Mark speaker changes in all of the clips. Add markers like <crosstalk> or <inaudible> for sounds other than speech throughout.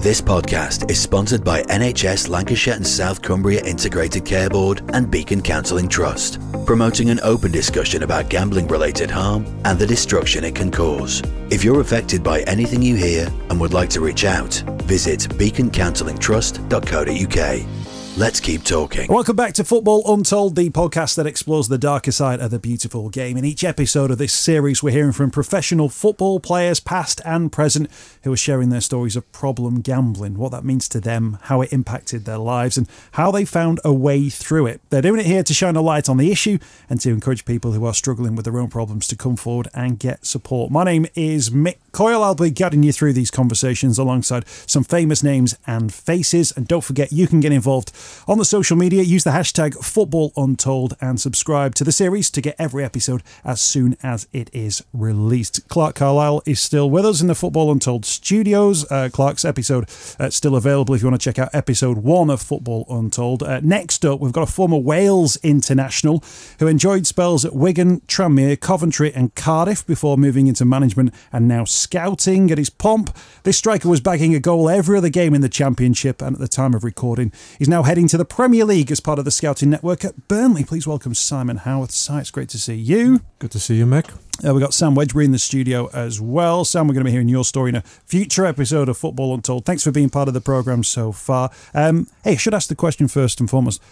Speaker 1: This podcast is sponsored by NHS Lancashire and South Cumbria Integrated Care Board and Beacon Counselling Trust, promoting an open discussion about gambling related harm and the destruction it can cause. If you're affected by anything you hear and would like to reach out, visit beaconcounsellingtrust.co.uk. Let's keep talking.
Speaker 2: Welcome back to Football Untold, the podcast that explores the darker side of the beautiful game. In each episode of this series, we're hearing from professional football players, past and present, who are sharing their stories of problem gambling, what that means to them, how it impacted their lives, and how they found a way through it. They're doing it here to shine a light on the issue and to encourage people who are struggling with their own problems to come forward and get support. My name is Mick Coyle. I'll be guiding you through these conversations alongside some famous names and faces. And don't forget, you can get involved on the social media. Use the hashtag FootballUntold and subscribe to the series to get every episode as soon as it is released. Clarke Carlisle is still with us in the Football Untold studios. Uh, Clarke's episode uh, still available if you want to check out episode one of Football Untold. Uh, next up, we've got a former Wales international who enjoyed spells at Wigan, Tranmere, Coventry, and Cardiff before moving into management and now scouting at his pomp. This striker was bagging a goal every other game in the Championship, and at the time of recording, he's now heading to the Premier League as part of the scouting network at Burnley. Please welcome Simon Haworth. Si, it's great to see you.
Speaker 3: Good to see you, Mick.
Speaker 2: Uh, we've got Sam Wedgbury in the studio as well. Sam, we're going to be hearing your story in a future episode of Football Untold. Thanks for being part of the programme so far. Um, hey, I should ask the question first and foremost.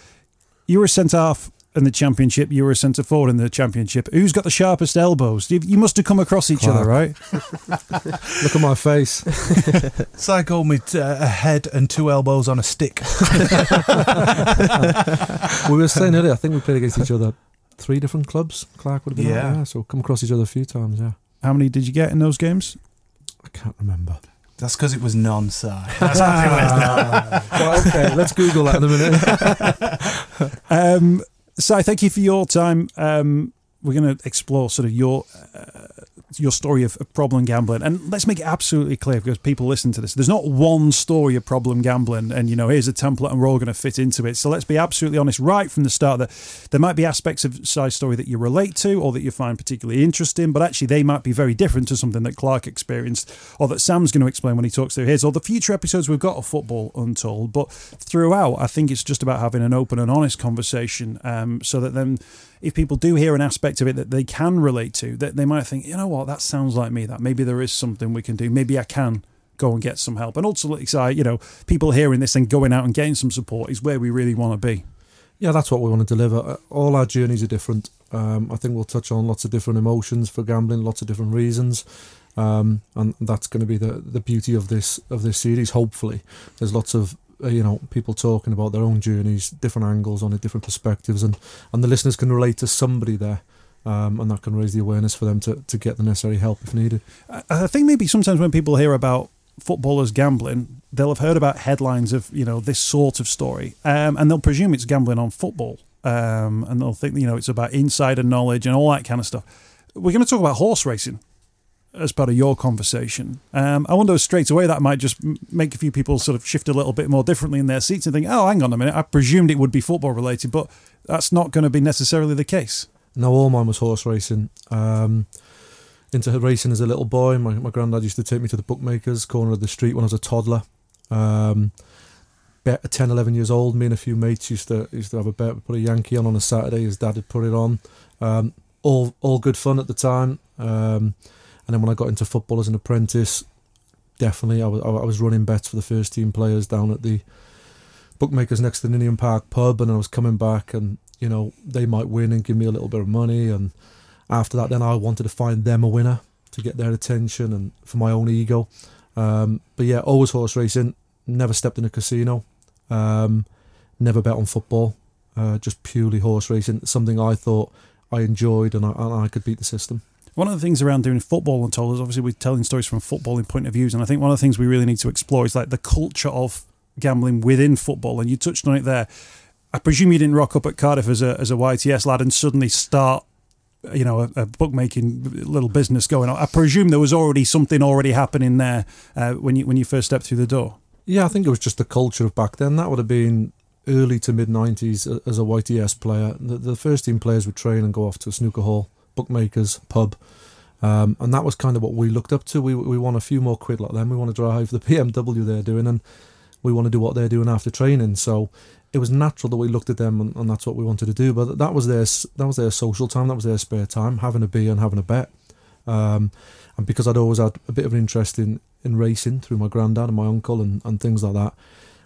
Speaker 2: You were sent half in the championship. You were a centre forward in the championship. Who's got the sharpest elbows? You, you must have come across each
Speaker 3: Clarke.
Speaker 2: other, right? <laughs>
Speaker 3: Look at my face. <laughs>
Speaker 4: Si called me t- uh, a head and two elbows on a stick. <laughs>
Speaker 3: we were saying earlier, I think we played against each other three different clubs. Clarke would have been
Speaker 4: Yeah.
Speaker 3: yeah. So come across each other a few times, yeah.
Speaker 2: How many did you get in those games?
Speaker 3: I can't remember.
Speaker 4: That's because it was non-Si. That's how it was.
Speaker 3: well, okay, let's Google that in a minute.
Speaker 2: Um, Si, thank you for your time. Um, we're going to explore sort of your uh, your story of, of problem gambling, and let's make it absolutely clear because people listen to this. There's not one story of problem gambling, and you know here's a template, and we're all going to fit into it. So let's be absolutely honest right from the start that there might be aspects of Si's story that you relate to or that you find particularly interesting, but actually they might be very different to something that Clarke experienced or that Sam's going to explain when he talks through his or the future episodes we've got of Football Untold. But throughout, I think it's just about having an open and honest conversation um, so that then if people do hear an aspect of it that they can relate to, that they might think, you know what, that sounds like me, that maybe there is something we can do. Maybe I can go and get some help. And ultimately, so, you know, people hearing this and going out and getting some support is where we really want to be.
Speaker 3: Yeah, that's what we want to deliver. Uh, All our journeys are different. Um, I think we'll touch on lots of different emotions for gambling, lots of different reasons. Um, and that's going to be the, the beauty of this of this series. Hopefully, there's lots of uh, you know people talking about their own journeys, different angles on it, different perspectives, and and the listeners can relate to somebody there, um, and that can raise the awareness for them to, to get the necessary help if needed.
Speaker 2: I I think maybe sometimes when people hear about footballers gambling, they'll have heard about headlines of you know this sort of story, um, and they'll presume it's gambling on football, um, and they'll think you know it's about insider knowledge and all that kind of stuff. We're going to talk about horse racing as part of your conversation. Um, I wonder straight away that might just make a few people sort of shift a little bit more differently in their seats and think, oh, hang on a minute, I presumed it would be football related, but that's not going to be necessarily the case.
Speaker 3: No, all mine was horse racing. Um, into racing as a little boy. My, my granddad used to take me to the bookmakers corner of the street when I was a toddler. Um, bet at 10, 11 years old, me and a few mates used to used to have a bet. Put a Yankee on on a Saturday. His dad had put it on. Um, all all good fun at the time. Um, and then when I got into football as an apprentice, definitely I was I was running bets for the first team players down at the bookmakers next to the Ninian Park pub, and I was coming back, and you know they might win and give me a little bit of money, and after that, then I wanted to find them a winner to get their attention and for my own ego. Um, but yeah, always horse racing. Never stepped in a casino. Um, never bet on football. Uh, just purely horse racing. Something I thought I enjoyed and I, and I could beat the system.
Speaker 2: One of the things around doing Football Untold is obviously we're telling stories from footballing point of views, and I think one of the things we really need to explore is like the culture of gambling within football. And you touched on it there. I presume you didn't rock up at Cardiff as a as a YTS lad and suddenly start, you know, a, a bookmaking little business going on. I presume there was already something already happening there uh, when you when you first stepped through the door.
Speaker 3: Yeah, I think it was just the culture of back then. That would have been early to mid 90s as a YTS player. The, the first team players would train and go off to a snooker hall, bookmakers, pub. Um, and that was kind of what we looked up to. We we want a few more quid like them. We want to drive the <laughs> BMW they're doing, and we want to do what they're doing after training. So it was natural that we looked at them, and, and that's what we wanted to do. But that was their that was their social time. That was their spare time, having a beer and having a bet. Um, and because I'd always had a bit of an interest in, in racing through my granddad and my uncle and, and things like that,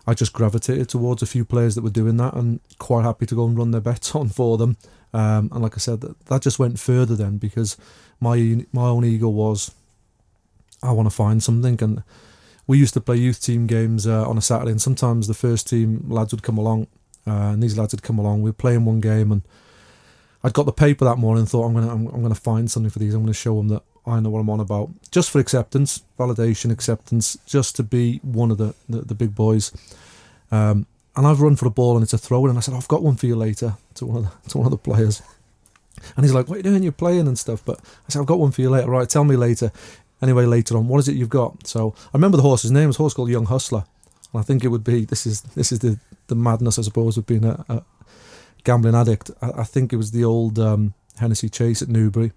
Speaker 3: I just gravitated towards a few players that were doing that and quite happy to go and run their <laughs> bets on for them. Um, and like I said, that, that just went further then because my my own ego was I want to find something. And we used to play youth team games uh, on a Saturday, and sometimes the first team lads would come along, uh, and these lads would come along. We'd play in one game, and I'd got the paper that morning and thought I'm gonna I'm, I'm gonna find something for these. I'm gonna show them that I know what I'm on about, just for acceptance, validation, acceptance, just to be one of the the, the big boys. Um, and I've run for the ball and it's a throw in, and I said, I've got one for you later to one of the, to one of the players. And he's like, What are you doing? You're playing and stuff. But I said, I've got one for you later. Right, tell me later. Anyway, later on, what is it you've got? So I remember the horse's name. Was a horse called Young Hustler. And I think it would be this is this is the, the madness, I suppose, of being a, a gambling addict. I, I, think it was the old um, Hennessy Chase at Newbury.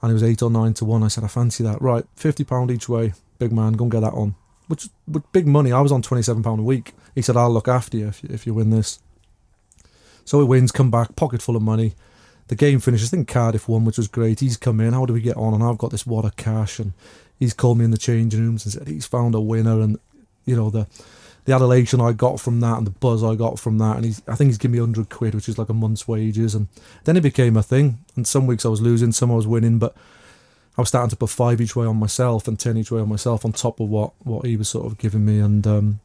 Speaker 3: And it was eight or nine to one. I said, I fancy that. Right, fifty pound each way. Big man, go and get that on. Which with big money. I was on twenty seven pound a week. He said, I'll look after you if you, if you win this. So he wins, come back, pocket full of money the game finishes. I think Cardiff won, which was great. He's come in. How do we get on? And I've got this wad of cash, and he's called me in the changing rooms and said he's found a winner. And you know the the adulation I got from that and the buzz I got from that. And he's I think he's given me hundred quid, which is like a month's wages. And then it became a thing. And some weeks I was losing, some I was winning, but. I was starting to put five each way on myself and ten each way on myself on top of what, what he was sort of giving me, and um,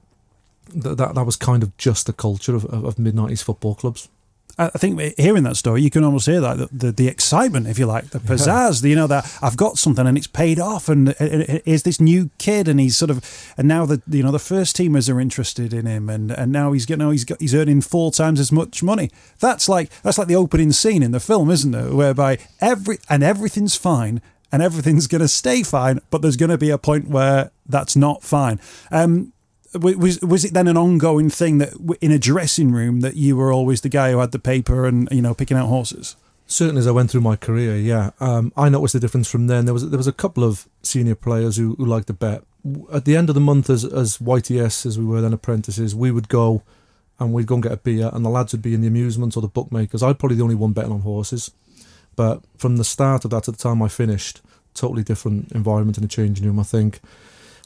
Speaker 3: that, that that was kind of just the culture of, of, of mid nineties football clubs.
Speaker 2: I think hearing that story, you can almost hear that the, the, the excitement, if you like, the pizzazz. Yeah. The, you know that I've got something and it's paid off, and is this new kid, and he's sort of, and now the you know the first teamers are interested in him, and, and now he's getting, he's got he's earning four times as much money. That's like that's like the opening scene in the film, isn't it? Whereby every and everything's fine, and everything's going to stay fine, but there's going to be a point where that's not fine. Um, was was it then an ongoing thing that in a dressing room that you were always the guy who had the paper and you know picking out horses?
Speaker 3: Certainly, as I went through my career, yeah, um, I noticed the difference from then. There was there was a couple of senior players who, who liked to bet. At the end of the month, as as YTS as we were then apprentices, we would go and we'd go and get a beer, and the lads would be in the amusements or the bookmakers. I'd probably the only one betting on horses, but from the start of that to the time I finished, totally different environment in the changing room. I think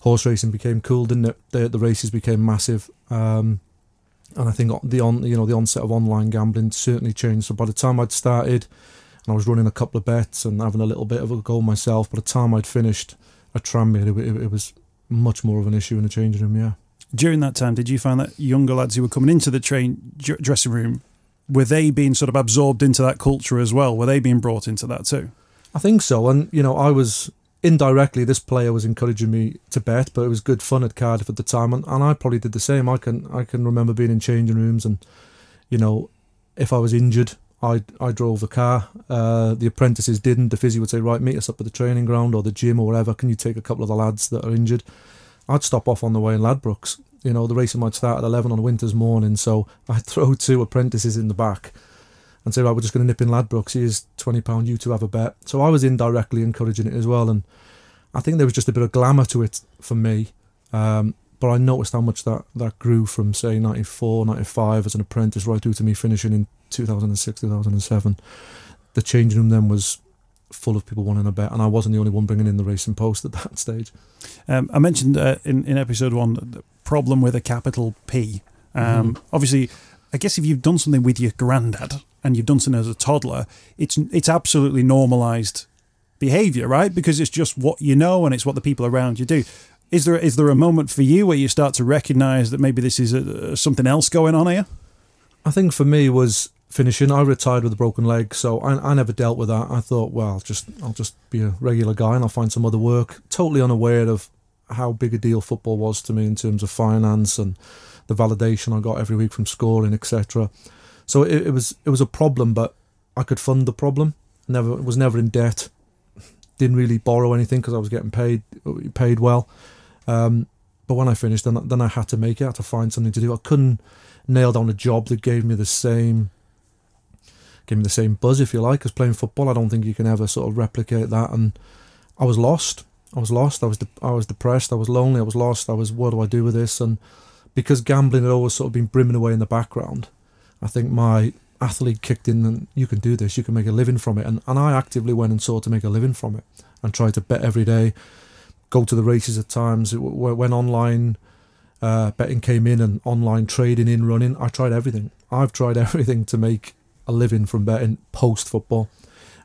Speaker 3: horse racing became cool, didn't it? The, the races became massive, um, and I think the on you know the onset of online gambling certainly changed. So by the time I'd started, and I was running a couple of bets and having a little bit of a go myself, by the time I'd finished a Tranmere, it, it, it was much more of an issue in the changing room. Yeah.
Speaker 2: During that time, did you find that younger lads who were coming into the train dressing room were they being sort of absorbed into that culture as well? Were they being brought into that too?
Speaker 3: I think so, and you know, I was indirectly this player was encouraging me to bet but it was good fun at Cardiff at the time and, and I probably did the same. I can I can remember being in changing rooms and you know if I was injured I I drove the car. Uh, the apprentices didn't. The physio would say right meet us up at the training ground or the gym or whatever. Can you take a couple of the lads that are injured? I'd stop off on the way in Ladbrokes. You know the racing might start at 11 on a winter's morning so I'd <laughs> throw two apprentices in the back and say, right, we're just going to nip in Ladbrokes. Here's twenty pound. You two have a bet. So I was indirectly encouraging it as well, and I think there was just a bit of glamour to it for me. Um, but I noticed how much that, that grew from say 94, 95 as an apprentice right through to me finishing in 2006, 2007. The changing room then was full of people wanting a bet, and I wasn't the only one bringing in the racing post at <laughs> that stage.
Speaker 2: Um, I mentioned uh, in, in episode one the problem with a capital P. Um, mm-hmm. Obviously, I guess if you've done something with your granddad and you've done something as a toddler, it's it's absolutely normalized behavior, right? Because it's just what you know and it's what the people around you do. Is there is there a moment for you where you start to recognize that maybe this is a, something else going on here?
Speaker 3: I think for me was finishing. I retired with a broken leg, so I, I never dealt with that. I thought, well, just I'll just be a regular guy and I'll find some other work. Totally unaware of how big a deal football was to me in terms of finance and the validation I got every week from scoring, etc. So it, it, was it was a problem, but I could fund the problem. Never was never in debt. Didn't really borrow anything because I was getting paid paid well. Um, but when I finished, then then I had to make it. I had to find something to do. I couldn't nail down a job that gave me the same gave me the same buzz, if you like, as playing football. I don't think you can ever sort of replicate that. And I was lost. I was lost. I was de- I was depressed. I was lonely. I was lost. I was what do I do with this? And because gambling had always sort of been brimming away in the background, I think my athlete kicked in and you can do this. You can make a living from it. And and I actively went and sought to make a living from it and tried to bet every day, go to the races at times. When online uh, betting came in and online trading in running, I tried everything. I've tried <laughs> everything to make a living from betting post football.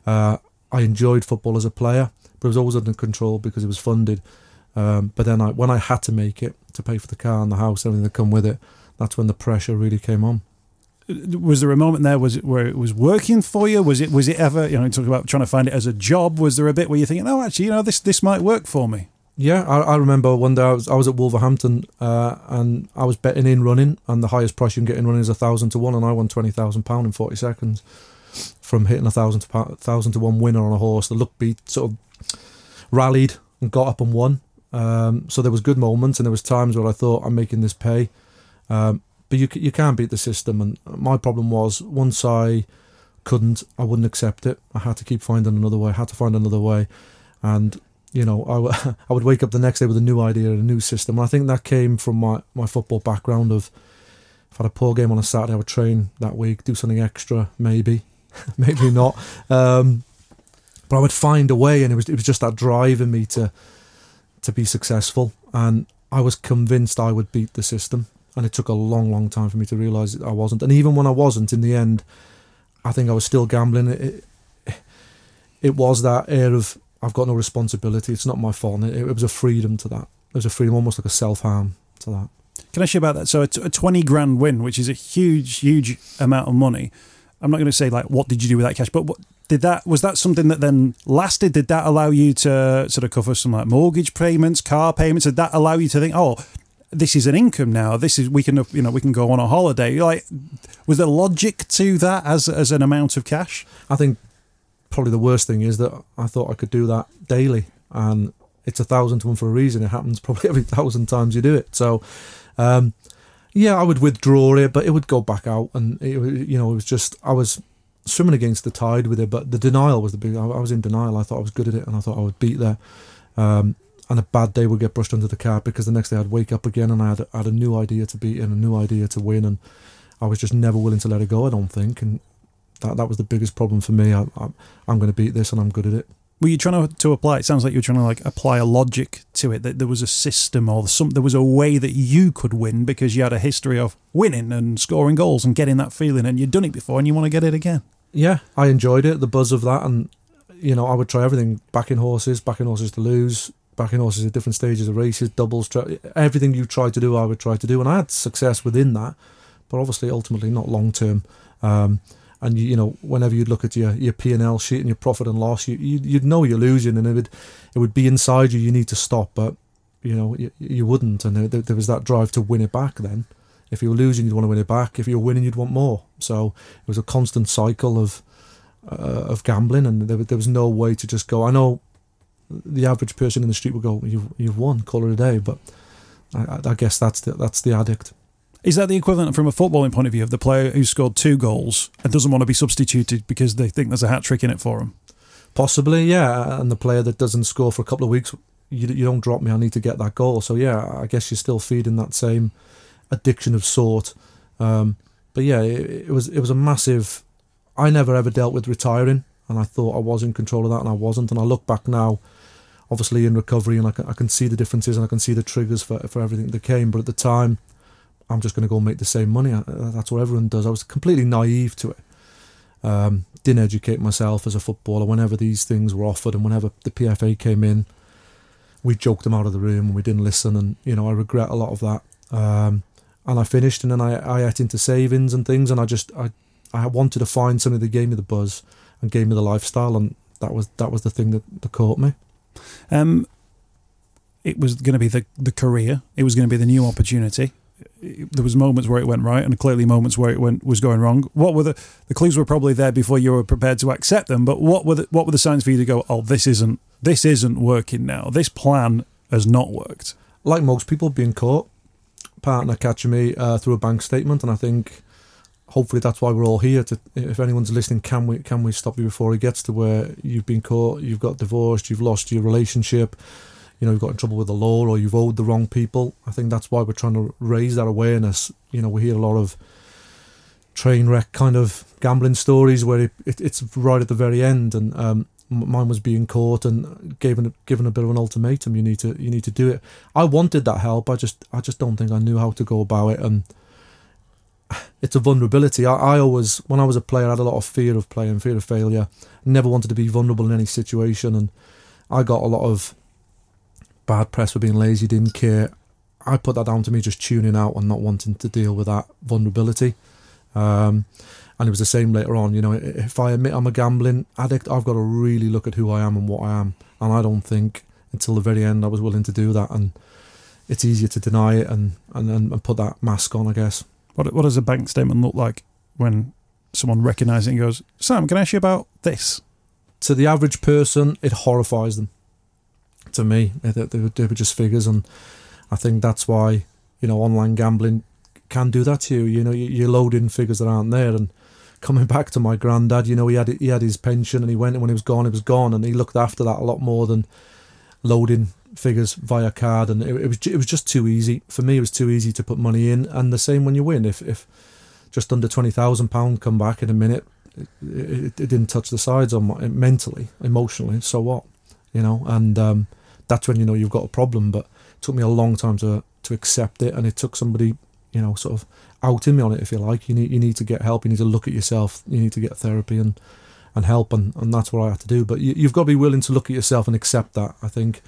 Speaker 3: Uh, I enjoyed football as a player, but it was always under control because it was funded. Um, but then I, when I had to make it to pay for the car and the house, everything that come with it, that's when the pressure really came on.
Speaker 2: Was there a moment there? Was it where it was working for you? Was it was it ever? You know, you talk about trying to find it as a job. Was there a bit where you're thinking, oh, actually, you know, this this might work for me?
Speaker 3: Yeah, I, I remember one day I was I was at Wolverhampton uh, and I was betting in running, and the highest price you can get in running is a thousand to one, and I won twenty thousand pound in forty seconds from hitting a thousand to thousand to one winner on a horse. The luck beat sort of rallied and got up and won. Um, so there was good moments, and there was times where I thought I'm making this pay. Um, but you you can't beat the system, and my problem was once I couldn't, I wouldn't accept it. I had to keep finding another way. I had to find another way, and you know, I, w- <laughs> I would wake up the next day with a new idea, a new system. And I think that came from my, my football background of if I had a poor game on a Saturday, I would train that week, do something extra, maybe, <laughs> maybe not. Um, but I would find a way, and it was it was just that drive in me to to be successful. And I was convinced I would beat the system, and it took a long, long time for me to realise I wasn't. And even when I wasn't, in the end, I think I was still gambling. It, it, it was that air of I've got no responsibility. It's not my fault. It, it was a freedom to that. It was a freedom, almost like a self harm to that.
Speaker 2: Can I you about that? So a, t- a twenty grand win, which is a huge, huge amount of money. I'm not going to say like what did you do with that cash, but what did that was that something that then lasted? Did that allow you to sort of cover some like mortgage payments, car payments? Did that allow you to think, oh, this is an income now. This is we can you know we can go on a holiday. Like, was there logic to that as as an amount of cash?
Speaker 3: I think probably the worst thing is that I thought I could do that daily, and it's a thousand to one for a reason. It happens <laughs> probably every thousand times you do it. So, um, yeah, I would withdraw it, but it would go back out, and it, you know, it was just I was swimming against the tide with it. But the denial was the big. I, was in denial. I thought I was good at it, and I thought I would beat there. Um, and a bad day would get brushed under the carpet because the next day I'd wake up again and I had, I had a new idea to beat and a new idea to win, and I was just never willing to let it go. I don't think, and that that was the biggest problem for me. I, I, I'm going to beat this, and I'm good at it.
Speaker 2: Were you trying to, to apply? It sounds like you were trying to like apply a logic to it. That there was a system or some there was a way that you could win because you had a history of winning and scoring goals and getting that feeling, and you'd done it before, and you want to get it again.
Speaker 3: Yeah, I enjoyed it. The buzz of that, and you know, I would try everything: backing horses, backing horses to lose, backing horses at different stages of races, doubles, tra- everything you tried to do, I would try to do, and I had success within that, but obviously, ultimately, not long term. Um, and you, you know whenever you'd look at your your P and L sheet and your profit and loss, you you'd know you're losing, and it would it would be inside you. You need to stop, but you know you, you wouldn't, and there, there was that drive to win it back. Then, if you were losing, you'd want to win it back. If you were winning, you'd want more. So it was a constant cycle of uh, of gambling, and there, there was no way to just go. I know the average person in the street would go, "You've you've won, call it a day," but I, I guess that's the that's the addict.
Speaker 2: Is that the equivalent from a footballing point of view of the player who scored two goals and doesn't want to be substituted because they think there's a hat trick in it for him?
Speaker 3: Possibly, yeah. And the player that doesn't score for a couple of weeks, you, you don't drop me. I need to get that goal. So yeah, I guess you're still feeding that same addiction of sort. Um, but yeah, it, it was it was a massive. I never ever dealt with retiring, and I thought I was in control of that, and I wasn't. And I look back now, obviously in recovery, and I can, I can see the differences and I can see the triggers for for everything that came. But at the time, I'm just going to go make the same money. That's what everyone does. I was completely naive to it. Um, didn't educate myself as a footballer. Whenever these things were offered and whenever the PFA came in, we joked them out of the room and we didn't listen. And you know, I regret a lot of that. Um, and I finished, and then I I ate into savings and things, and I just I I wanted to find something that gave me the buzz and gave me the lifestyle, and that was that was the thing that, that caught me.
Speaker 2: Um, it was going to be the the career. It was going to be the new opportunity there was moments where it went right and clearly moments where it went was going wrong. What were the the clues were probably there before you were prepared to accept them, but what were the, what were the signs for you to go, "Oh, this isn't this isn't working now. This plan has not worked."
Speaker 3: Like most people being caught, partner catching me uh, through a bank statement and I think hopefully that's why we're all here. To if anyone's listening, can we can we stop you before it gets to where you've been caught, you've got divorced, you've lost your relationship, you know, you've got in trouble with the law, or you've owed the wrong people. I think that's why we're trying to raise that awareness. You know, we hear a lot of train wreck kind of gambling stories where it, it, it's right at the very end, and um, mine was being caught and given given a bit of an ultimatum. You need to you need to do it. I wanted that help. I just I just don't think I knew how to go about it, and it's a vulnerability. I, I always when I was a player, I had a lot of fear of playing, fear of failure. Never wanted to be vulnerable in any situation, and I got a lot of bad press for being lazy, didn't care. I put that down to me just tuning out and not wanting to deal with that vulnerability. Um, and it was the same later on. You know, if I admit I'm a gambling addict, I've got to really look at who I am and what I am. And I don't think until the very end I was willing to do that. And it's easier to deny it and and, and put that mask on, I guess.
Speaker 2: What what does a bank statement look like when someone recognises it and goes, Sam, can I ask you about this?
Speaker 3: To the average person, it horrifies them. To me, they, they, they were just figures, and I think that's why you know online gambling can do that to you. You know, you're loading figures that aren't there, and coming back to my granddad, you know, he had he had his pension, and he went, and when he was gone, he was gone, and he looked after that a lot more than loading figures via card, and it, it was it was just too easy for me. It was too easy to put money in, and the same when you win. If if just under twenty thousand pound come back in a minute, it, it, it, didn't touch the sides on my, mentally, emotionally. So what, you know? And um, that's when you know you've got a problem. But it took me a long time to to accept it, and it took somebody, you know, sort of outing me on it, if you like. You need you need to get help. You need to look at yourself. You need to get therapy and and help, and, and that's what I had to do. But you, you've got to be willing to look at yourself and accept that. I think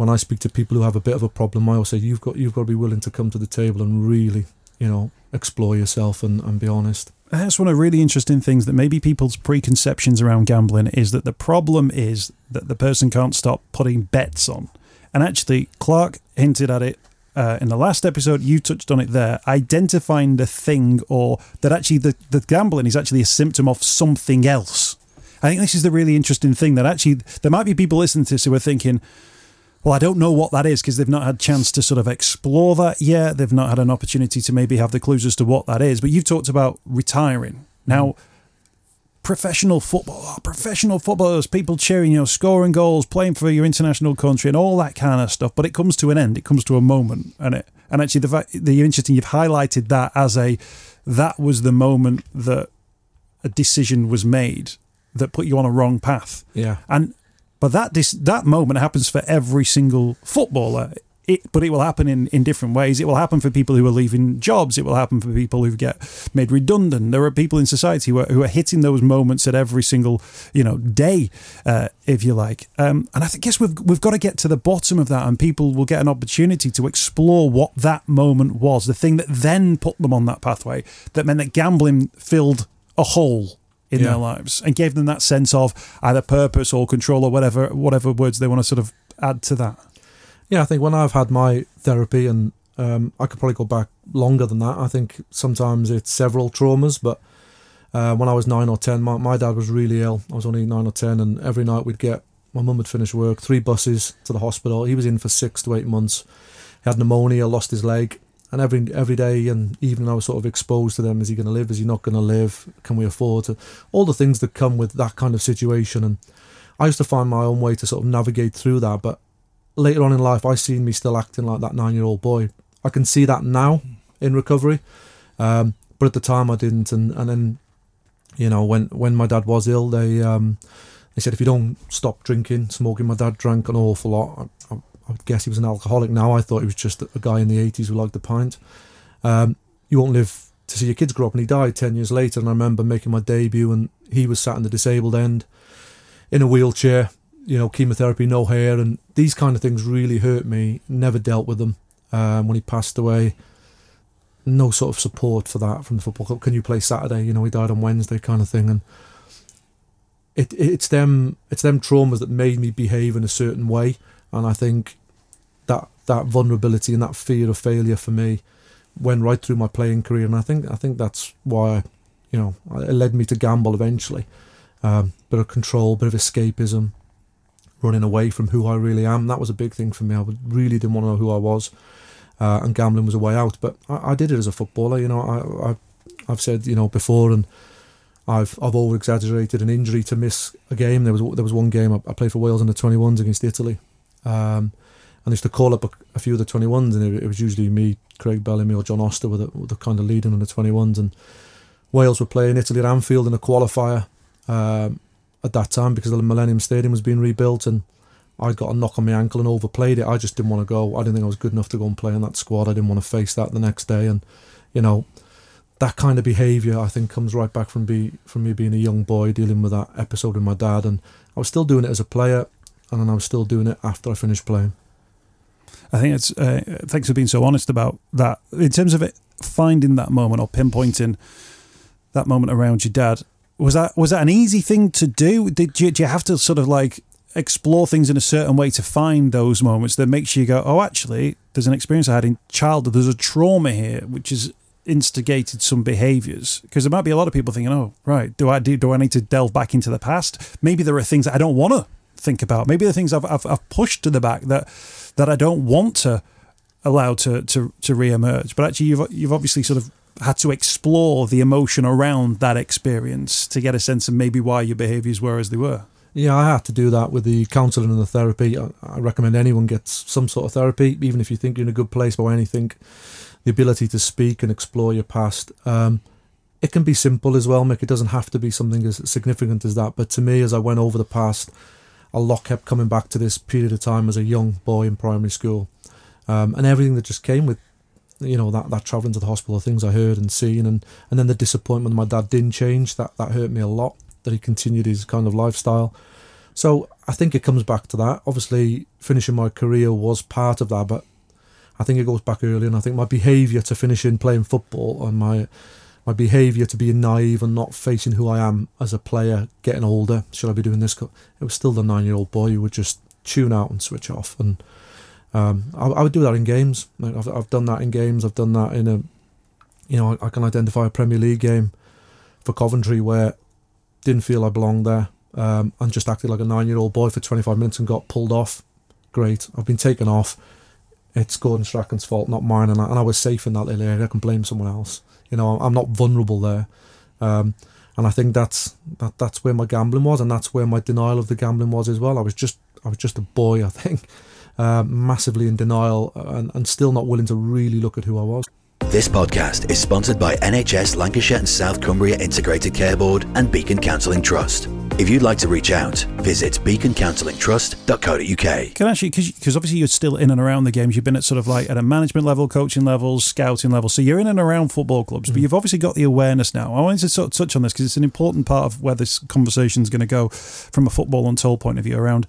Speaker 3: when I speak to people who have a bit of a problem, I always say you've got you've got to be willing to come to the table and really, you know, explore yourself and, and be honest.
Speaker 2: That's one of the really interesting things that maybe people's preconceptions around gambling is that the problem is that the person can't stop putting bets on. And actually, Clarke hinted at it uh, in the last episode. You touched on it there, identifying the thing or that actually the, the gambling is actually a symptom of something else. I think this is the really interesting thing that actually there might be people listening to this who are thinking, well, I don't know what that is because they've not had chance to sort of explore that yet. They've not had an opportunity to maybe have the clues as to what that is. But you've talked about retiring. Now, professional football, oh, professional footballers, people cheering, you know, scoring goals, playing for your international country, and all that kind of stuff. But it comes to an end. It comes to a moment, and it and actually the fact the interesting you've highlighted that as a that was the moment that a decision was made that put you on a wrong path.
Speaker 3: Yeah,
Speaker 2: and but that dis- that moment happens for every single footballer. It, but it will happen in, in different ways. It will happen for people who are leaving jobs. It will happen for people who get made redundant. There are people in society who are, who are hitting those moments at every single you know day, uh, if you like. Um, and I think, guess we've we've got to get to the bottom of that, and people will get an opportunity to explore what that moment was, the thing that then put them on that pathway, that meant that gambling filled a hole in yeah. their lives and gave them that sense of either purpose or control or whatever whatever words they want to sort of add to that.
Speaker 3: Yeah, I think when I've had my therapy and um, I could probably go back longer than that. I think sometimes it's several traumas, but uh, when I was nine or ten, my, my dad was really ill. I was only nine or ten, and every night we'd get my mum would finish work, three buses to the hospital. He was in for six to eight months. He had pneumonia, lost his leg, and every every day and evening I was sort of exposed to them. Is he going to live? Is he not going to live? Can we afford to? All the things that come with that kind of situation. And I used to find my own way to sort of navigate through that. But later on in life, I seen me still acting like that nine year old boy. I can see that now in recovery, um, but at the time I didn't. And and then, you know, when when my dad was ill, they um, they said if you don't stop drinking, smoking, my dad drank an awful lot. I, I, I would guess he was an alcoholic now. I thought he was just a guy in the 80s who liked the pint. Um, you won't live to see your kids grow up, and he died 10 years later. And I remember making my debut, and he was sat in the disabled end in a wheelchair, you know, chemotherapy, no hair, and these kind of things really hurt me. Never dealt with them. Um, when he passed away, no sort of support for that from the football club. Can you play Saturday? You know, he died on Wednesday, kind of thing, and it, it's them it's them traumas that made me behave in a certain way, and I think that vulnerability and that fear of failure for me went right through my playing career, and I think I think that's why you know it led me to gamble eventually. Um, bit of control, bit of escapism, running away from who I really am. That was a big thing for me. I really didn't want to know who I was, uh, and gambling was a way out. But I, I, did it as a footballer. You know, I, I I've said you know before, and I've I've over exaggerated an injury to miss a game. There was there was one game I, I played for Wales under 21s against Italy, um, and used to call up a, a few of the 21s, and it, it, was usually me, Craig Bellamy, or John Oster were the, the kind of leading on the 21s, and Wales were playing Italy at Anfield in a qualifier um, at that time because the Millennium Stadium was being rebuilt, and I got a knock on my ankle and overplayed it. I just didn't want to go. I didn't think I was good enough to go and play in that squad. I didn't want to face that the next day, and you know that kind of behaviour I think comes right back from be from me being a young boy dealing with that episode with my dad, and I was still doing it as a player, and then I was still doing it after I finished playing.
Speaker 2: I think it's uh, thanks for being so honest about that. In terms of it, finding that moment or pinpointing that moment around your dad was that was that an easy thing to do? Did you, did you have to sort of like explore things in a certain way to find those moments that makes you go, oh, actually, there's an experience I had in childhood. There's a trauma here, which has instigated some behaviors. Because there might be a lot of people thinking, oh, right, do I do, do I need to delve back into the past? Maybe there are things that I don't want to think about. Maybe the things I've, I've, I've pushed to the back that that I don't want to allow to to to re-emerge. But actually, you've you've obviously sort of had to explore the emotion around that experience to get a sense of maybe why your behaviours were as they were.
Speaker 3: Yeah, I had to do that with the counselling and the therapy. I, I, recommend anyone gets some sort of therapy, even if you think you're in a good place or anything. The ability to speak and explore your past. Um, it can be simple as well, Mick. It doesn't have to be something as significant as that. But to me, as I went over the past, a lot kept coming back to this period of time as a young boy in primary school, um, and everything that just came with you know that that traveling to the hospital, the things I heard and seen, and and then the disappointment my dad didn't change. That that hurt me a lot. That he continued his kind of lifestyle. So I think it comes back to that. Obviously, finishing my career was part of that, but I think it goes back early, and I think my behaviour to finishing playing football and my my behaviour to being naive and not facing who I am as a player, getting older. Should I be doing this? It was still the nine-year-old boy who would just tune out and switch off, and um, I, I, would do that in games. I've, I've done that in games. I've done that in a, you know, I, I can identify a Premier League game for Coventry where didn't feel I belonged there um, and just acted like a nine-year-old boy for 25 minutes and got pulled off. Great, I've been taken off. It's Gordon Strachan's fault, not mine, and I, and I was safe in that little area. I can blame someone else. You know, I'm not vulnerable there. Um, and I think that's that that's where my gambling was, and that's where my denial of the gambling was as well. I was just I was just a boy, I think, <laughs> uh, massively in denial and, and still not willing to really look at who I was.
Speaker 1: This podcast is sponsored by NHS Lancashire and South Cumbria Integrated Care Board and Beacon Counselling Trust. If you'd like to reach out, visit beaconcounsellingtrust.co.uk.
Speaker 2: Can I actually, because obviously you're still in and around the games, you've been at sort of like at a management level, coaching levels, scouting level. So you're in and around football clubs, mm. but you've obviously got the awareness now. I wanted to sort of touch on this because it's an important part of where this conversation is going to go from a football untold point of view around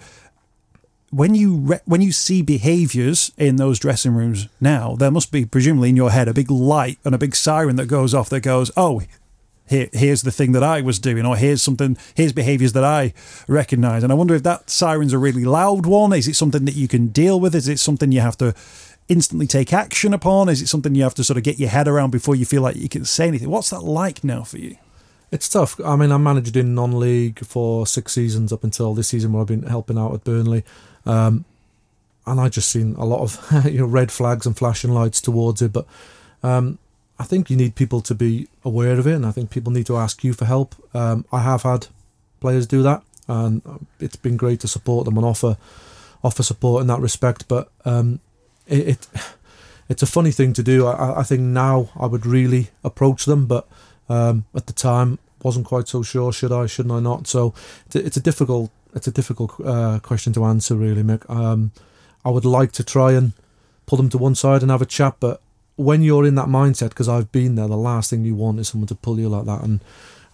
Speaker 2: when you re- when you see behaviours in those dressing rooms now, there must be presumably in your head a big light and a big siren that goes off that goes, "Oh, here, here's the thing that I was doing, or here's something, here's behaviours that I recognise. And I wonder if that siren's a really loud one. Is it something that you can deal with? Is it something you have to instantly take action upon? Is it something you have to sort of get your head around before you feel like you can say anything? What's that like now for you?
Speaker 3: It's tough. I mean, I managed in non-league for six seasons up until this season, where I've been helping out at Burnley. Um, and I just seen a lot of <laughs> you know red flags and flashing lights towards it. But um, I think you need people to be aware of it, and I think people need to ask you for help. Um, I have had players do that, and it's been great to support them and offer offer support in that respect. But um, it, it, it's a funny thing to do. I, I, think now I would really approach them, but um, at the time wasn't quite so sure. Should I? Shouldn't I not? So it's a, it's a difficult it's a difficult uh, question to answer, really, Mick. Um, I would like to try and pull them to one side and have a chat, but when you're in that mindset, because I've been there, the last thing you want is someone to pull you like that, and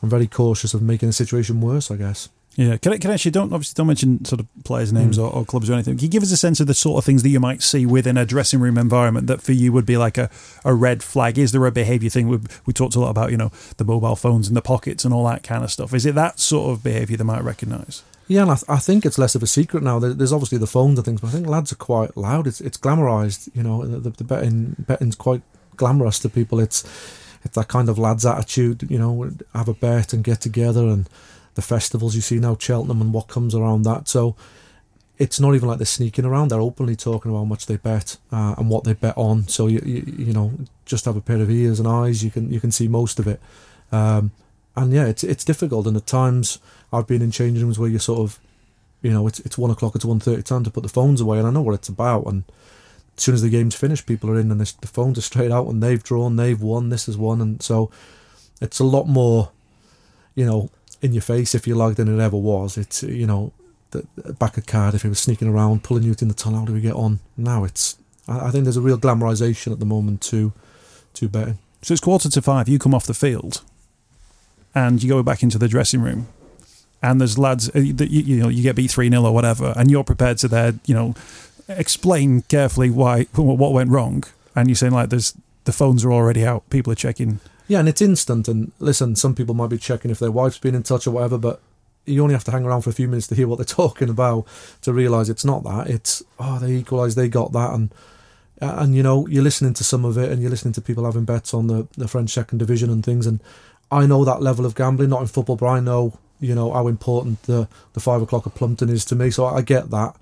Speaker 3: I'm very cautious of making the situation worse. I guess.
Speaker 2: Yeah, can I, can I actually don't obviously don't mention sort of players' names mm. or, or, clubs or anything. Can you give us a sense of the sort of things that you might see within a dressing room environment that for you would be like a, a red flag? Is there a behaviour thing? We, we talked a lot about you know the mobile phones in the pockets and all that kind of stuff. Is it that sort of behaviour they might recognise?
Speaker 3: Yeah, and I, th- I, think it's less of a secret now. There's obviously the phones and things, but I think lads are quite loud. It's it's glamorized. You know, the, the betting betting's quite glamorous to people. It's it's that kind of lads attitude. You know, have a bet and get together, and the festivals you see now, Cheltenham, and what comes around that. So it's not even like they're sneaking around. They're openly talking about how much they bet uh, and what they bet on. So you, you you know just have a pair of ears and eyes. You can you can see most of it. Um, and yeah, it's it's difficult. And at times I've been in changing rooms where you're sort of, you know, it's it's one o'clock, it's one thirty time to put the phones away, and I know what it's about. And as soon as the game's finished, people are in and the phones are straight out, and they've drawn, they've won, this is one, and so it's a lot more, you know, in your face if you like than it ever was. It's you know, the, back a card if he was sneaking around, pulling you in the tunnel. How do we get on? Now it's I, I think there's a real glamorization at the moment to to betting.
Speaker 2: So it's quarter to five. You come off the field, and you go back into the dressing room, and there's lads uh, that you, you know you get beat three 0 or whatever, and you're prepared to there you know explain carefully why what went wrong, and you're saying like there's the phones are already out, people are checking.
Speaker 3: Yeah, and it's instant. And listen, some people might be checking if their wife's been in touch or whatever, but you only have to hang around for a few minutes to hear what they're <laughs> talking about to realise it's not that. It's oh they equalised, they got that, and and you know you're listening to some of it, and you're listening to people having bets on the the French second division and things, and I know that level of gambling, not in football, but I know you know how important the the five o'clock of Plumpton is to me. So I get that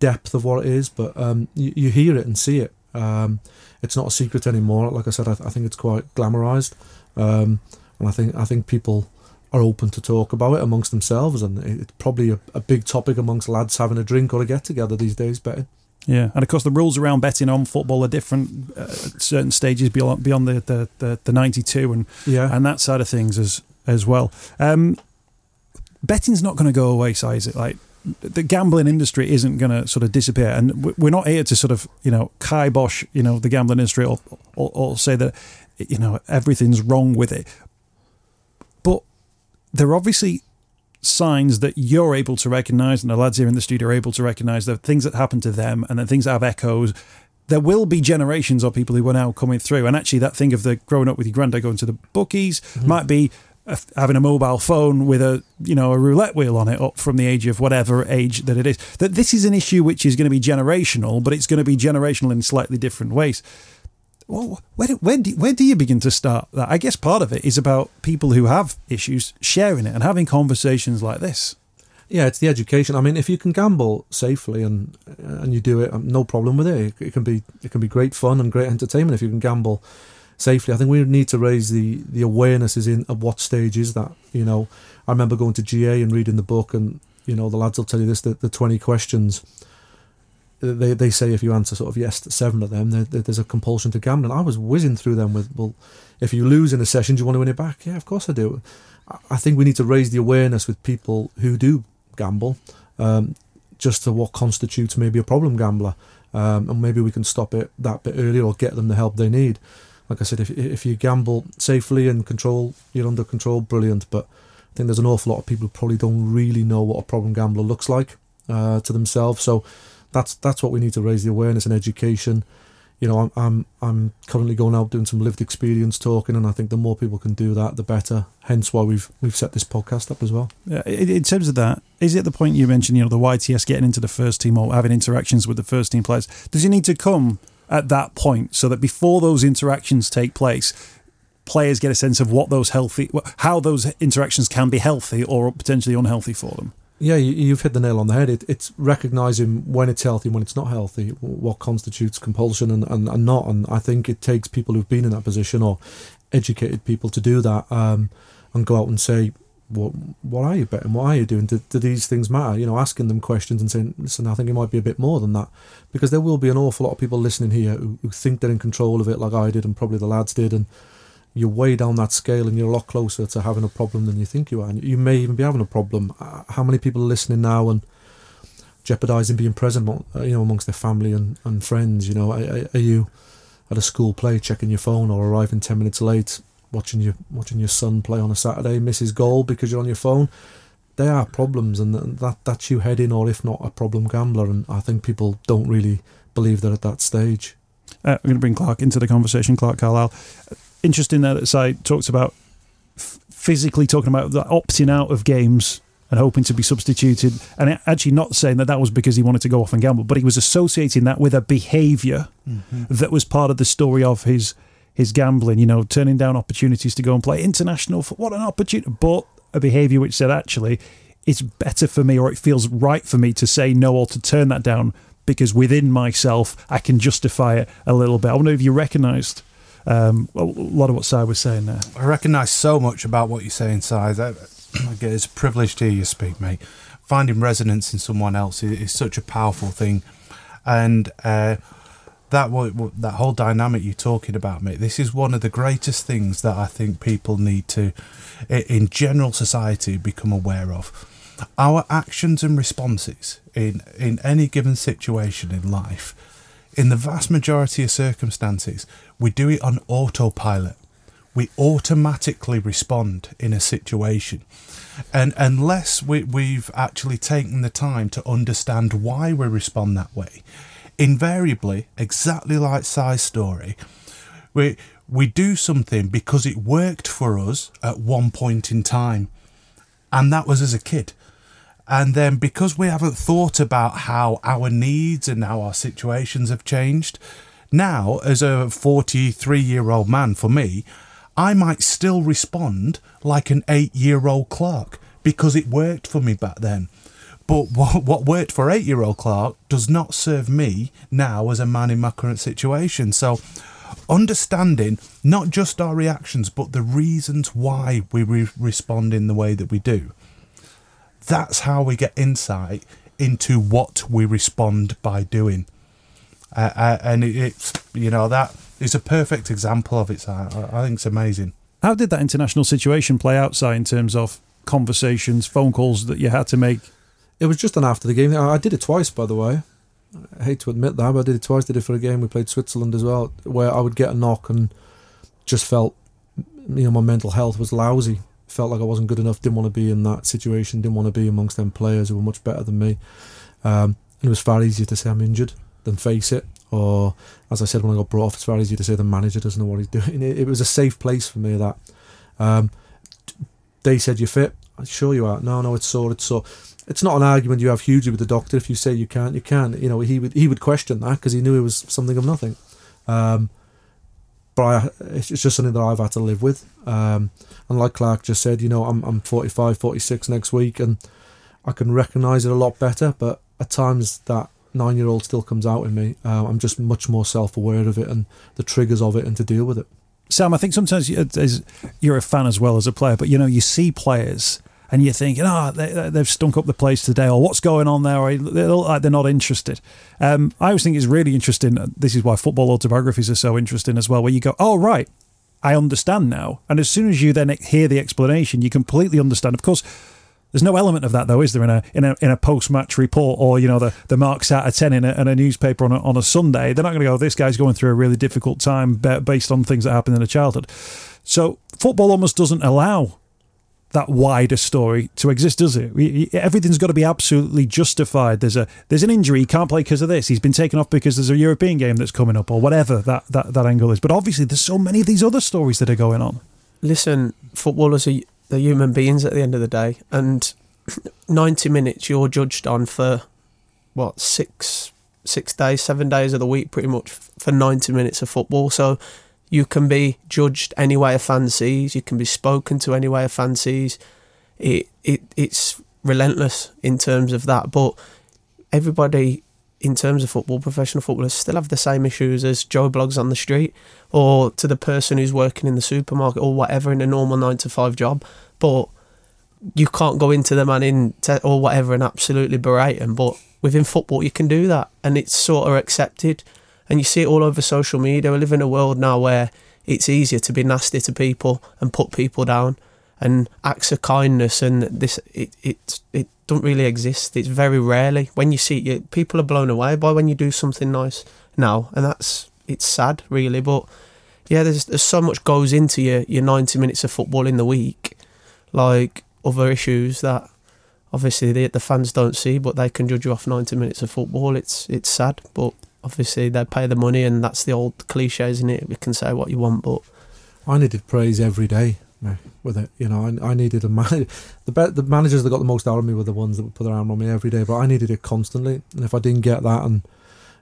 Speaker 3: depth of what it is, but um, you, you hear it and see it. Um, it's not a secret anymore. Like I said, I, I think it's quite glamorized, um, and I think I think people are open to talk about it amongst themselves, and it's probably a, a big topic amongst lads having a drink or a get together these days. Betting.
Speaker 2: Yeah, and of course the rules around betting on football are different uh, at certain stages beyond beyond the the, the, the ninety two and
Speaker 3: yeah.
Speaker 2: and that side of things as as well. Um, betting's not going to go away, so is it? Like the gambling industry isn't going to sort of disappear, and we're not here to sort of you know kibosh you know the gambling industry or, or, or say that you know everything's wrong with it. But there are obviously signs that you're able to recognize, and the lads here in the studio are able to recognize the things that happen to them, and then things that have echoes. There will be generations of people who are now coming through, and actually, that thing of the growing up with your granddad going to the bookies mm-hmm. might be having a mobile phone with a you know a roulette wheel on it up from the age of whatever age that it is that this is an issue which is going to be generational but it's going to be generational in slightly different ways well, where, where, do, where do you begin to start that? I guess part of it is about people who have issues sharing it and having conversations like this.
Speaker 3: Yeah, it's the education. I mean, if you can gamble safely and and you do it, um, no problem with it. It can be it can be great fun and great entertainment if you can gamble safely. I think we need to raise the the awareness is in at what stage is that. You know, I remember going to GA and reading the book, and you know the lads will tell you this: that the twenty questions. They, they say if you answer sort of yes to seven of them, there, there's a compulsion to gamble. I was whizzing through them with, well, if you lose in a session, do you want to win it back? Yeah, of course I do. I think we need to raise the awareness with people who do gamble, um, just to what constitutes maybe a problem gambler, um, and maybe we can stop it that bit earlier or get them the help they need like I said, if if you gamble safely and control, you're under control, brilliant. But I think there's an awful lot of people who probably don't really know what a problem gambler looks like uh, to themselves. So that's that's what we need to raise the awareness and education. You know, I'm I'm I'm currently going out doing some lived experience talking, and I think the more people can do that, the better. Hence, why we've we've set this podcast up as well.
Speaker 2: Yeah, in terms of that, is it the point you mentioned? You know, the YTS getting into the first team or having interactions with the first team players. Does it need to come at that point so that before those interactions take place, players get a sense of what those healthy, how those interactions can be healthy or potentially unhealthy for them.
Speaker 3: Yeah, you've hit the nail on the head. It, it's recognizing when it's healthy and when it's not healthy, what constitutes compulsion and, and, and, not. And I think it takes people who've been in that position or educated people to do that um, and go out and say, what what are you betting? What are you doing? Do, do these things matter? You know, asking them questions and saying, listen, I think it might be a bit more than that, because there will be an awful lot of people listening here who, who think they're in control of it, like I did, and probably the lads did, and you're way down that scale, and you're a lot closer to having a problem than you think you are. And you may even be having a problem. Uh, how many people are listening now and jeopardising being present, uh, you know, amongst their family and, and friends? You know, are, are you at a school play checking your phone or arriving ten minutes late? Watching your watching your son play on a Saturday miss his goal because you're on your phone. They are problems, and that that's you heading, or if not, a problem gambler. And I think people don't really believe that at that stage.
Speaker 2: Uh, I'm going to bring Clarke into the conversation. Clarke Carlisle. Interesting there that side talks about f- physically talking about the opting out of games and hoping to be substituted, and actually not saying that that was because he wanted to go off and gamble, but he was associating that with a behaviour mm-hmm. that was part of the story of his his gambling, you know, turning down opportunities to go and play international. For, what an opportunity! But a behaviour which said, actually, it's better for me or it feels right for me to say no or to turn that down because within myself I can justify it a little bit. I wonder if you recognised um, a lot of what Si was saying there.
Speaker 4: I recognise so much about what you're saying, Si. That, again, it's a privilege to hear you speak, mate. Finding resonance in someone else is, is such a powerful thing, and uh, that that whole dynamic you're talking about, mate. This is one of the greatest things that I think people need to, in general society, become aware of. Our actions and responses in in any given situation in life, in the vast majority of circumstances, we do it on autopilot. We automatically respond in a situation. And unless we, we've actually taken the time to understand why we respond that way, invariably, exactly like Si's story, we, we do something because it worked for us at one point in time. And that was as a kid. And then because we haven't thought about how our needs and how our situations have changed, now, as a 43 year old man, for me, I might still respond like an eight year old Clarke because it worked for me back then. But what, worked for eight year old Clarke does not serve me now as a man in my current situation. So, understanding not just our reactions, but the reasons why we re- respond in the way that we do. That's how we get insight into what we respond by doing. Uh, uh, and it, it's you know that is a perfect example of it. I, I think it's amazing.
Speaker 2: How did that international situation play out, outside in terms of conversations, phone calls that you had to make?
Speaker 3: It was just an after the game. I did it twice, by the way. I hate to admit that, but I did it twice. Did it for a game we played Switzerland as well, where I would get a knock and just felt, you know, my mental health was lousy. Felt like I wasn't good enough. Didn't want to be in that situation. Didn't want to be amongst them players who were much better than me. Um, it was far easier to say I'm injured than face it. Or, as I said when I got brought off, it's very easy to say the manager doesn't know what he's <laughs> doing. It, it was a safe place for me. That um, they said you're fit. Sure you are. No, no, it's sore. It's sore. It's not an argument you have hugely with the doctor. If you say you can't, you can't. You know, he would he would question that because he knew it was something of nothing. Um, but I, it's just something that I've had to live with. Um, and like Clarke just said, you know, I'm I'm 45, 46 next week, and I can recognise it a lot better. But at times that nine year old still comes out in me. Uh, I'm just much more self aware of it and the triggers of it and to deal with it.
Speaker 2: Sam, I think sometimes you're a fan as well as a player, but you know, you see players and you're thinking, oh, they, have stunk up the place today, or what's going on there, or they look like they're not interested. Um, I always think it's really interesting. This is why football autobiographies are so interesting as well, where you go, oh, right, I understand now. And as soon as you then hear the explanation, you completely understand. Of course, there's no element of that though, is there? In a in a in a post match report or you know the the marks out of ten in a, in a newspaper on a, on a Sunday, they're not going to go. This guy's going through a really difficult time based on things that happened in a childhood. So football almost doesn't allow that wider story to exist, does it? Everything's got to be absolutely justified. There's a there's an injury, he can't play because of this. He's been taken off because there's a European game that's coming up, or whatever that, that, that angle is. But obviously, there's so many of these other stories that are going on.
Speaker 5: Listen, footballers are they're human beings at the end of the day, and <clears throat> ninety minutes you're judged on for what six six days, seven days of the week, pretty much for ninety minutes of football. So you can be judged any way a fan sees. You can be spoken to any way a fan sees. It it it's relentless in terms of that, but everybody in terms of football, professional footballers still have the same issues as Joe Bloggs on the street or to the person who's working in the supermarket or whatever in a normal nine to five job. But you can't go into the man in te- or whatever and absolutely berate them. But within football, you can do that, and it's sort of accepted. And you see it all over social media. We live in a world now where it's easier to be nasty to people and put people down. And acts of kindness and this it it it don't really exist. It's very rarely when you see it. People are blown away by when you do something nice now, and that's it's sad, really. But yeah, there's there's so much goes into your your ninety minutes of football in the week, like other issues that obviously the the fans don't see, but they can judge you off ninety minutes of football. It's it's sad, but obviously they pay the money, and that's the old cliche, isn't it? We can say what you want, but
Speaker 3: I needed praise every day with it. You know, I, I needed a man. <laughs> The be- the managers that got the most out of me were the ones that would put their arm on me every day. But I needed it constantly, and if I didn't get that, and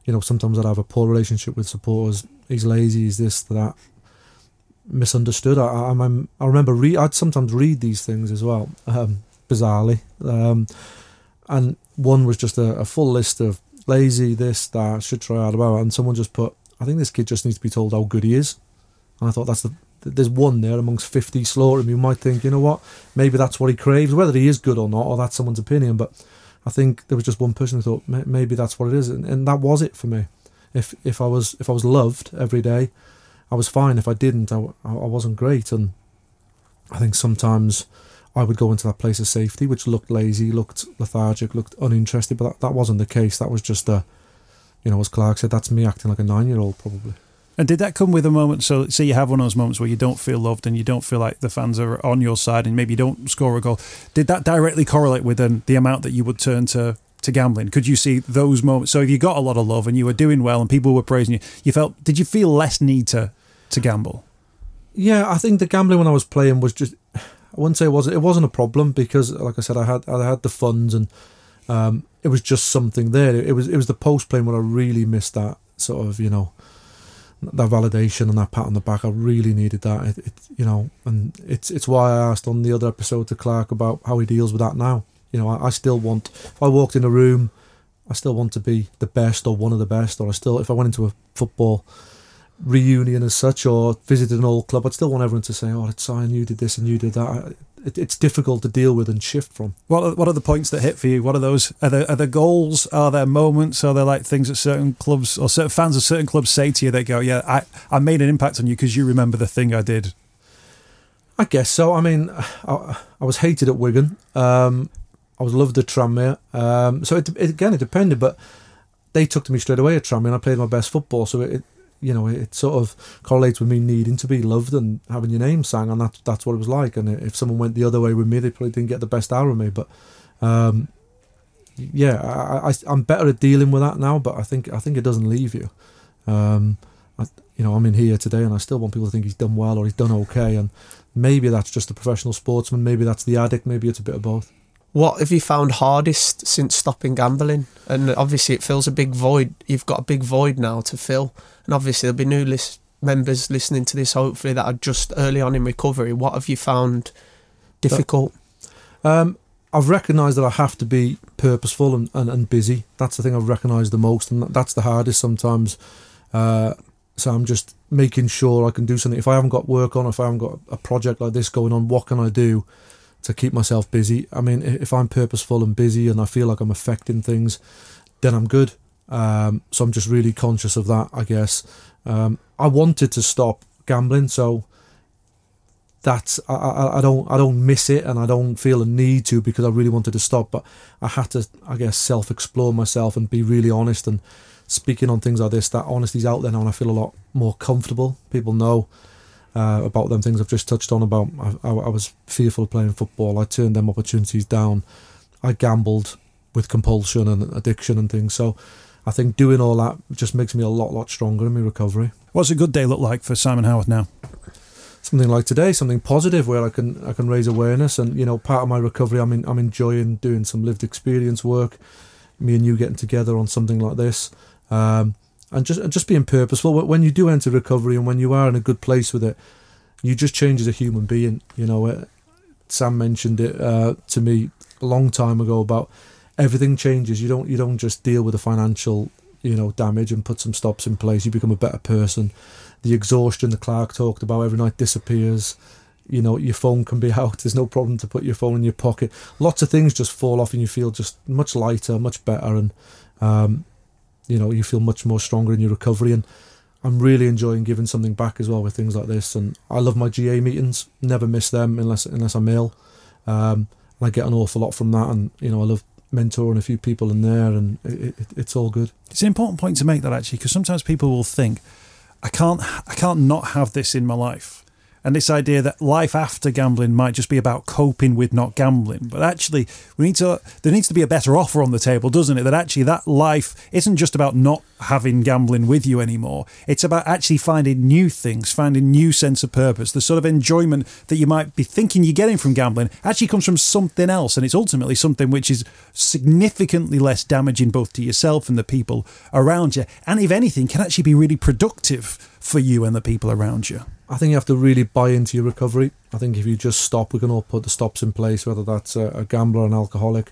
Speaker 3: you know, sometimes I'd have a poor relationship with supporters. He's lazy. He's this, that. Misunderstood. I I, I'm, I remember read. I'd sometimes read these things as well. Um, bizarrely. Um, and one was just a, a, full list of lazy, this, that, should try harder, about, and someone just put, I think this kid just needs to be told how good he is. And I thought that's the there's one there amongst 50 slaughtering. You might think, you know what, maybe that's what he craves, whether he is good or not, or that's someone's opinion. But I think there was just one person who thought maybe that's what it is, and, and that was it for me. If if I was if I was loved every day, I was fine. If I didn't, I, I wasn't great. And I think sometimes I would go into that place of safety, which looked lazy, looked lethargic, looked uninterested. But that, that wasn't the case. That was just a, you know, as Clarke said, that's me acting like a nine year old probably.
Speaker 2: And did that come with a moment? So, say you have one of those moments where you don't feel loved and you don't feel like the fans are on your side, and maybe you don't score a goal. Did that directly correlate with um, the amount that you would turn to to gambling? Could you see those moments? So, if you got a lot of love and you were doing well and people were praising you, you felt did you feel less need to to gamble?
Speaker 3: Yeah, I think the gambling when I was playing was just. I wouldn't say it wasn't. It wasn't a problem because, like I said, I had I had the funds and um, it was just something there. It was it was the post playing where I really missed that sort of you know that validation and that pat on the back. I really needed that. It, it, you know, and it's it's why I asked on the other episode to Clarke about how he deals with that now. You know, I, I still want. If I walked in a room, I still want to be the best or one of the best. Or I still, if I went into a football reunion as such or visited an old club, I'd still want everyone to say, "Oh, it's Simon, you did this and you did that." it, it's difficult to deal with and shift from.
Speaker 2: What are, what are the points that hit for you? What are those? Are there, are there goals? Are there moments? Are there like things that certain clubs or certain fans of certain clubs say to you? They go, "Yeah, I, I made an impact on you because you remember the thing I did."
Speaker 3: I guess so. I mean, I, I was hated at Wigan. Um, I was loved at Tranmere. Um, so it, it, again, it depended, but they took to me straight away at Tranmere, and I played my best football. So it, you know, it sort of correlates with me needing to be loved and having your name sang, and that's that's what it was like. And if someone went the other way with me, they probably didn't get the best out of me. But um, yeah, I, I, am better at dealing with that now. But I think I think it doesn't leave you. Um, I, you know, I'm in here today, and I still want people to think he's done well or he's done okay. And maybe that's just a professional sportsman. Maybe that's the addict. Maybe it's a bit of both.
Speaker 5: What have you found hardest since stopping gambling? And obviously, it fills a big void. You've got a big void now to fill. And obviously, there'll be new list members listening to this, hopefully, that are just early on in recovery. What have you found difficult?
Speaker 3: Um, I've recognised that I have to be purposeful and, and, and busy. That's the thing I've recognised the most, and that's the hardest sometimes. Uh, so I'm just making sure I can do something. If I haven't got work on, if I haven't got a project like this going on, what can I do to keep myself busy. I mean, if I'm purposeful and busy and I feel like I'm affecting things, then I'm good. Um, so I'm just really conscious of that, I guess. Um, I wanted to stop gambling, so that's I, I, I don't I don't miss it and I don't feel a need to because I really wanted to stop. But I had to, I guess, self explore myself and be really honest and speaking on things like this. That honesty's out there now, and I feel a lot more comfortable. People know uh, about them things I've just touched on about I, I, was fearful of playing football. I turned them opportunities down. I gambled with compulsion and addiction and things. So I think doing all that just makes me a lot, lot stronger in my recovery.
Speaker 2: What's a good day look like for Simon Haworth now?
Speaker 3: Something like today, something positive where I can I can raise awareness and you know part of my recovery. I'm in, I'm enjoying doing some lived experience work. Me and you getting together on something like this. Um, and just and just being purposeful. When you do enter recovery and when you are in a good place with it, you just change as a human being. You know, uh, Sam mentioned it uh, to me a long time ago about everything changes. You don't you don't just deal with the financial you know damage and put some stops in place. You become a better person. The exhaustion the Clarke talked about every night disappears. You know, your phone can be <laughs> out. There's no problem to put your phone in your pocket. Lots of things just fall off, and you feel just much lighter, much better, and um, you know you feel much more stronger in your recovery. And I'm really enjoying giving something back as well with things like this. And I love my GA meetings. Never miss them unless unless I'm ill. Um, and I get an awful lot from that. And you know I love mentoring a few people in there and it, it, it's all good.
Speaker 2: It's an important point to make that actually because sometimes people will think I can't I can't not have this in my life and this idea that life after gambling might just be about coping with not gambling. But actually, we need to there needs to be a better offer on the table, doesn't it? That actually that life isn't just about not having gambling with you anymore. It's about actually finding new things, finding new sense of purpose. The sort of enjoyment that you might be thinking you're getting from gambling actually comes from something else, and it's ultimately something which is significantly less damaging both to yourself and the people around you, and if anything, can actually be really productive for you and the people around you?
Speaker 3: I think you have to really buy into your recovery. I think if you just stop, we can all put the stops in place, whether that's a, a gambler an alcoholic.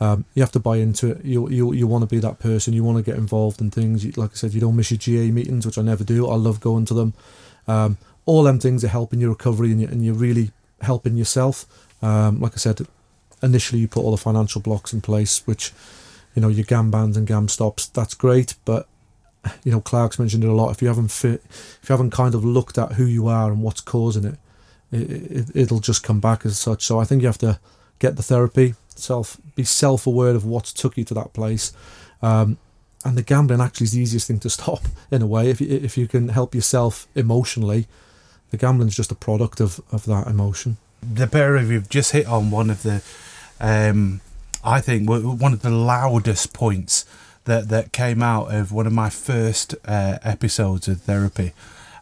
Speaker 3: Um, you have to buy into it. You you you want to be that person. You want to get involved in things. Like I said, you don't miss your GA meetings, which I never do. I love going to them. Um, all them things are helping your recovery, and, you, and you're really helping yourself. Um, like I said, initially you put all the financial blocks in place, which you know your Gambans and GamStops. That's great, but <laughs> you know Clarke's mentioned it a lot. If you haven't fit, if you haven't kind of looked at who you are and what's causing it, it, it will just come back as such. So I think you have to get the therapy, self be self aware of what's took you to that place. Um, and the gambling actually is the easiest thing to <laughs> stop in a way. If you, if you can help yourself emotionally, the gambling's just a product of, of that emotion.
Speaker 4: The pair of you've just hit on one of the, um, I think, one of the loudest points that that came out of one of my first uh, episodes of therapy,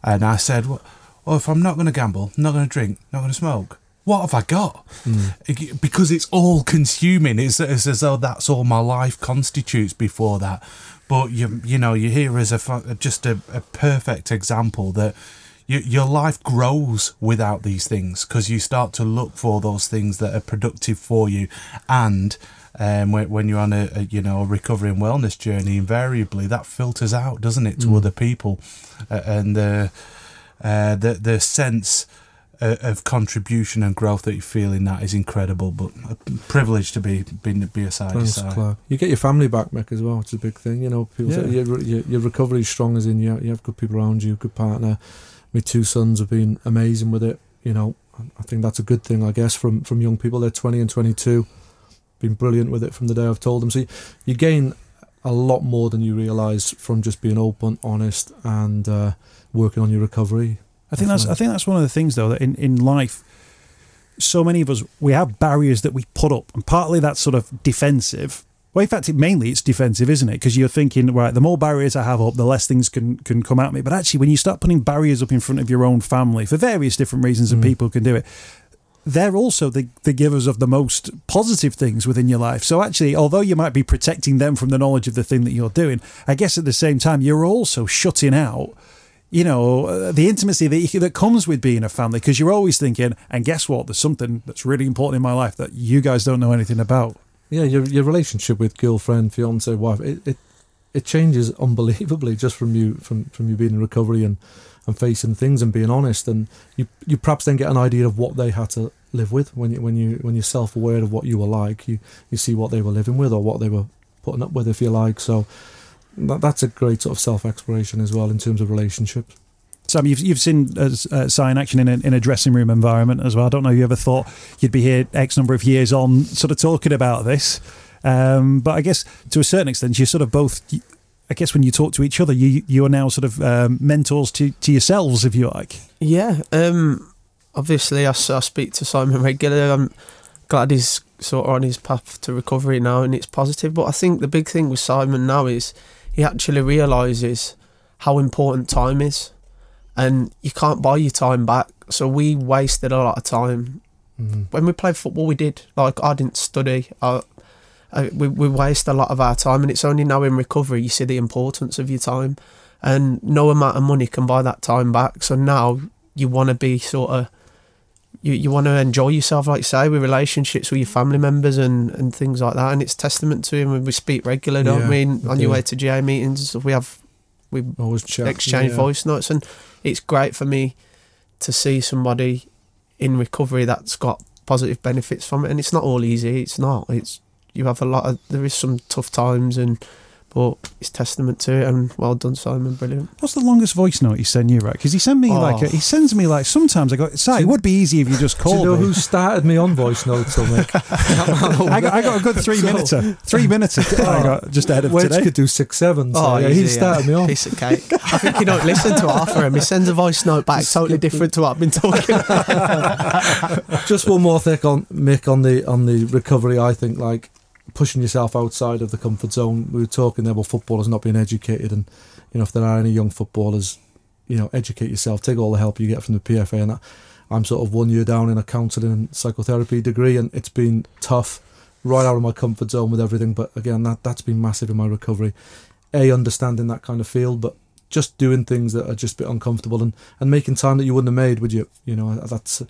Speaker 4: and I said, "Well, well if I'm not going to gamble, not going to drink, not going to smoke." What have I got? Mm. Because it's all consuming. It's, it's as though that's all my life constitutes before that. But you, you know, you hear as a just a, a perfect example that you, your life grows without these things because you start to look for those things that are productive for you and um, when, when you're on a, a, you know a recovery and wellness journey, invariably that filters out, doesn't it, to mm. other people, uh, and the uh, the the sense uh, of contribution and growth that you feel in that is incredible. But a privilege to be be, be a side Thanks, side.
Speaker 3: You get your family back, Mick, as well. It's a big thing. You know, people yeah. say your, your, your recovery is strong, as in you, you have good people around you, good partner. My two sons have been amazing with it. You know, I think that's a good thing, I guess, from from young people. They're twenty and twenty two been brilliant with it from the day I've told them. So you, you gain a lot more than you realise from just being open, honest, and uh, working on your recovery.
Speaker 2: I think that's I think that's one of the things though that in, in life, so many of us we have barriers that we put up, and partly that's sort of defensive. Well, in fact, it, mainly it's defensive, isn't it? Because you're thinking, right, the more barriers I have up, the less things can can come at me. But actually, when you start putting barriers up in front of your own family for various different reasons, and mm. people can do it, they're also the, the givers of the most positive things within your life. So actually, although you might be protecting them from the knowledge of the thing that you're doing, I guess at the same time, you're also shutting out, you know, uh, the intimacy that, you, that comes with being a family because you're always thinking, and guess what? There's something that's really important in my life that you guys don't know anything about.
Speaker 3: Yeah, your, your relationship with girlfriend, fiance, wife, it, it, it changes unbelievably just from you from, from you being in recovery and and facing things and being honest and you you perhaps then get an idea of what they had to live with when you when you when you're self aware of what you were like you you see what they were living with or what they were putting up with if you like so that, that's a great sort of self exploration as well in terms of relationships
Speaker 2: Sam, you've you've seen uh, uh, sign action in a, in a dressing room environment as well. I don't know. if You ever thought you'd be here X number of years on, sort of talking about this? Um, but I guess to a certain extent, you're sort of both I guess when you talk to each other, you you are now sort of um, mentors to, to yourselves, if you like.
Speaker 5: Yeah. Um, obviously, I, I speak to Simon regularly. I'm glad he's sort of on his path to recovery now, and it's positive. But I think the big thing with Simon now is he actually realizes how important time is, and you can't buy your time back. So we wasted a lot of time mm-hmm. when we played football. We did like I didn't study. I uh, we, we waste a lot of our time, and it's only now in recovery you see the importance of your time, and no amount of money can buy that time back. So now you want to be sort of you, you want to enjoy yourself, like you say, with relationships with your family members and, and things like that. And it's testament to him. We speak regularly, don't yeah, we? on your way to GA meetings we have we always chat, exchange yeah. voice notes, and it's great for me to see somebody in recovery that's got positive benefits from it. And it's not all easy. It's not. It's you have a lot of there is some tough times and but it's testament to it and well done Simon. Brilliant.
Speaker 2: What's the longest voice note he sent you right? Because he sent me oh. like a, he sends me like sometimes I go sorry it would be easy if you just called <laughs>
Speaker 3: Do you know
Speaker 2: me.
Speaker 3: who started me on voice notes Mick? <laughs> <laughs>
Speaker 2: I, got, I got a good three minutes three minutes I got just ahead of
Speaker 3: Wedge
Speaker 2: today.
Speaker 3: could do six seven so oh, yeah, easy, he started yeah. me on.
Speaker 5: Piece of cake. I think you don't listen to half of him he sends a voice note back totally different to what I've been talking
Speaker 3: just one more thing on Mick on the on the recovery I think like pushing yourself outside of the comfort zone. We were talking there about footballers not being educated, and you know if there are any young footballers, you know, educate yourself. Take all the help you get from the PFA, and I'm sort of one year down in a counselling and psychotherapy degree, and it's been tough, right out of my comfort zone with everything. But again, that that's been massive in my recovery. A understanding that kind of field, but just doing things that are just a bit uncomfortable and, and making time that you wouldn't have made, would you? You know, that's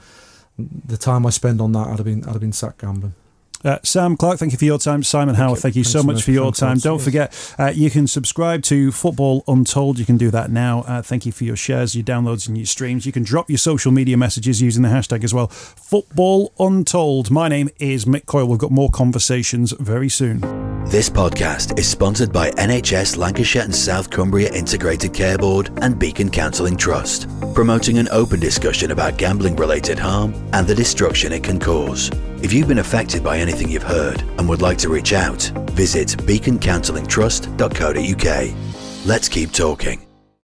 Speaker 3: the time I spend on that. I'd have been I'd have been sat gambling.
Speaker 2: Uh, Sam Clarke, thank you for your time. Simon
Speaker 3: Thank
Speaker 2: Haworth,
Speaker 3: you.
Speaker 2: thank you so much for your time.
Speaker 3: lads.
Speaker 2: Don't forget, uh, you can subscribe to Football Untold. You can do that now. Uh, thank you for your shares, your downloads, and your streams. You can drop your social media messages using the hashtag as well. Football Untold. My name is Mick Coyle. We've got more conversations very soon.
Speaker 1: This podcast is sponsored by NHS Lancashire and South Cumbria Integrated Care Board and Beacon Counselling Trust, promoting an open discussion about gambling related harm and the destruction it can cause. If you've been affected by anything you've heard and would like to reach out, visit beaconcounsellingtrust.co.uk. Let's keep talking.